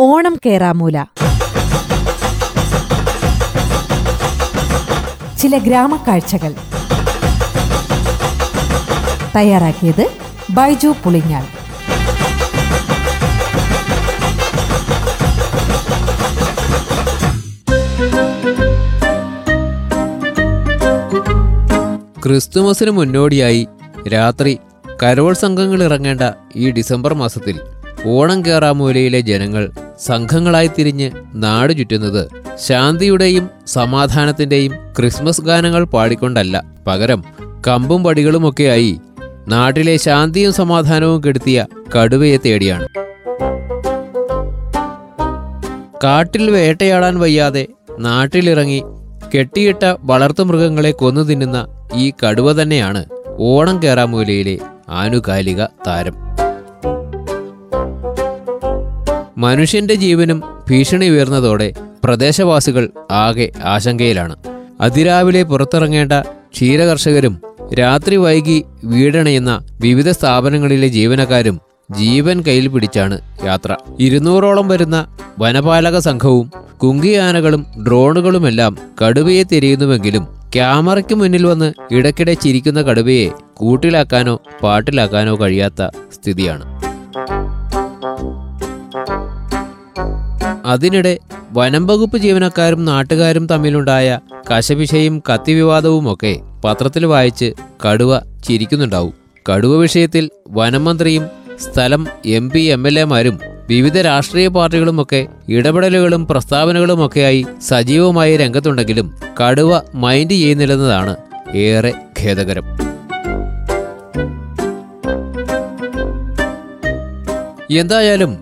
ഓണം കേറാമൂല. ചില ഗ്രാമക്കാഴ്ചകൾ. തയ്യാറാക്കിയത് ബൈജു പുളിഞ്ഞാൽ. ക്രിസ്തുമസിന് മുന്നോടിയായി രാത്രി കരോൾ സംഘങ്ങൾ ഇറങ്ങേണ്ട ഈ ഡിസംബർ മാസത്തിൽ ഓണം കേറാമൂലയിലെ ജനങ്ങൾ സംഘങ്ങളായി തിരിഞ്ഞ് നാട് ചുറ്റുന്നത് ശാന്തിയുടെയും സമാധാനത്തിന്റെയും ക്രിസ്മസ് ഗാനങ്ങൾ പാടിക്കൊണ്ടല്ല. പകരം കമ്പും പടികളുമൊക്കെയായി നാട്ടിലെ ശാന്തിയും സമാധാനവും കെടുത്തിയ കടുവയെ തേടിയാണ്. കാട്ടിൽ വേട്ടയാടാൻ വയ്യാതെ നാട്ടിലിറങ്ങി കെട്ടിയിട്ട വളർത്തുമൃഗങ്ങളെ കൊന്നു തിന്നുന്ന ഈ കടുവ തന്നെയാണ് ഓണം കേറാമൂലയിലെ ആനുകാലിക താരം. മനുഷ്യന്റെ ജീവനും ഭീഷണി ഉയർന്നതോടെ പ്രദേശവാസികൾ ആകെ ആശങ്കയിലാണ്. അതിരാവിലെ പുറത്തിറങ്ങേണ്ട ക്ഷീരകർഷകരും രാത്രി വൈകി വീടണയുന്ന വിവിധ സ്ഥാപനങ്ങളിലെ ജീവനക്കാരും ജീവൻ കയ്യിൽ പിടിച്ചാണ് യാത്ര. ഇരുന്നൂറോളം വരുന്ന വനപാലക സംഘവും കുങ്കിയാനകളും ഡ്രോണുകളുമെല്ലാം കടുവയെ തിരയുന്നുവെങ്കിലും ക്യാമറയ്ക്ക് മുന്നിൽ വന്ന് ഇടയ്ക്കിടെ ചിരിക്കുന്ന കടുവയെ കൂട്ടിലാക്കാനോ പാട്ടിലാക്കാനോ കഴിയാത്ത സ്ഥിതിയാണ്. അതിനിടെ വനം വകുപ്പ് ജീവനക്കാരും നാട്ടുകാരും തമ്മിലുണ്ടായ കശപിശയും കത്തിവിവാദവുമൊക്കെ പത്രത്തിൽ വായിച്ച് കടുവ ചിരിക്കുന്നുണ്ടാവും. കടുവ വിഷയത്തിൽ വനമന്ത്രിയും സ്ഥലം എം പി എം എൽ എമാരും വിവിധ രാഷ്ട്രീയ പാർട്ടികളുമൊക്കെ ഇടപെടലുകളും പ്രസ്താവനകളുമൊക്കെയായി സജീവമായി രംഗത്തുണ്ടെങ്കിലും കടുവ മൈൻഡ് ചെയ്യുന്നില്ലെന്നതാണ് ഏറെ ഖേദകരം. എന്തായാലും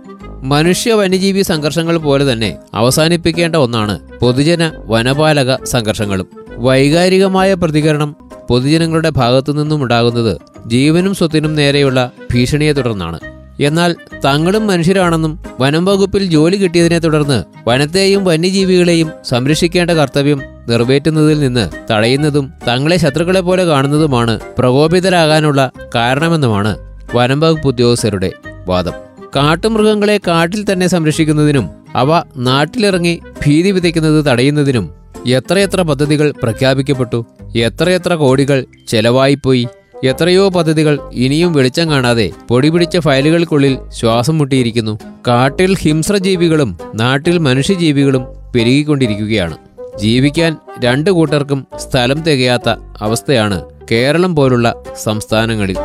മനുഷ്യ വന്യജീവി സംഘർഷങ്ങൾ പോലെ തന്നെ അവസാനിപ്പിക്കേണ്ട ഒന്നാണ് പൊതുജന വനപാലക സംഘർഷങ്ങളും. വൈകാരികമായ പ്രതികരണം പൊതുജനങ്ങളുടെ ഭാഗത്തു നിന്നും ഉണ്ടാകുന്നത് ജീവനും സ്വത്തിനും നേരെയുള്ള ഭീഷണിയെ തുടർന്നാണ്. എന്നാൽ തങ്ങളും മനുഷ്യരാണെന്നും വനം വകുപ്പിൽ ജോലി കിട്ടിയതിനെ തുടർന്ന് വനത്തെയും വന്യജീവികളെയും സംരക്ഷിക്കേണ്ട കർത്തവ്യം നിറവേറ്റുന്നതിൽ നിന്ന് തടയുന്നതും തങ്ങളെ ശത്രുക്കളെ പോലെ കാണുന്നതുമാണ് പ്രകോപിതരാകാനുള്ള കാരണമെന്നുമാണ് വനം വകുപ്പ് ഉദ്യോഗസ്ഥരുടെ വാദം. കാട്ടുമൃഗങ്ങളെ കാട്ടിൽ തന്നെ സംരക്ഷിക്കുന്നതിനും അവ നാട്ടിലിറങ്ങി ഭീതി വിതയ്ക്കുന്നത് തടയുന്നതിനും എത്രയെത്ര പദ്ധതികൾ പ്രഖ്യാപിക്കപ്പെട്ടു എത്രയെത്ര കോടികൾ ചെലവായിപ്പോയി എത്രയോ പദ്ധതികൾ ഇനിയും വെളിച്ചം കാണാതെ പൊടിപിടിച്ച ഫയലുകൾക്കുള്ളിൽ ശ്വാസം മുട്ടിയിരിക്കുന്നു. കാട്ടിൽ ഹിംസ്രജീവികളും നാട്ടിൽ മനുഷ്യജീവികളും പെരുകിക്കൊണ്ടിരിക്കുകയാണ്. ജീവിക്കാൻ രണ്ടു കൂട്ടർക്കും സ്ഥലം തികയാത്ത അവസ്ഥയാണ് കേരളം പോലുള്ള സംസ്ഥാനങ്ങളിൽ.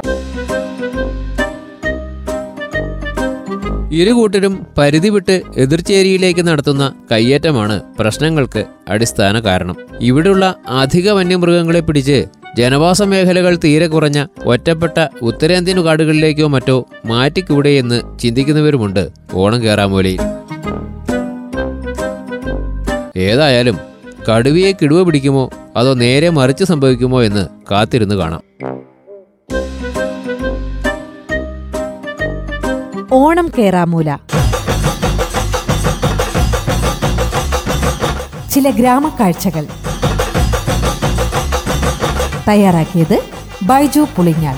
ഇരു കൂട്ടരും പരിധി വിട്ട് എതിർചേരിയിലേക്ക് നടത്തുന്ന കയ്യേറ്റമാണ് പ്രശ്നങ്ങൾക്ക് അടിസ്ഥാന കാരണം. ഇവിടുള്ള അധിക വന്യമൃഗങ്ങളെ പിടിച്ച് ജനവാസ മേഖലകൾ തീരെ കുറഞ്ഞ ഒറ്റപ്പെട്ട ഉത്തരേന്ത്യൻ കാടുകളിലേക്കോ മറ്റോ മാറ്റിക്കൂടെയെന്ന് ചിന്തിക്കുന്നവരുമുണ്ട് ഓണം കയറാമോലി. ഏതായാലും കടുവയെ കിടുവ പിടിക്കുമോ അതോ നേരെ മറിച്ച് സംഭവിക്കുമോ എന്ന് കാത്തിരുന്ന് കാണാം. ഓണം കേറാമൂല. ചില ഗ്രാമക്കാഴ്ചകൾ തയ്യാറാക്കിയത് ബൈജു പുളിഞ്ഞാൽ.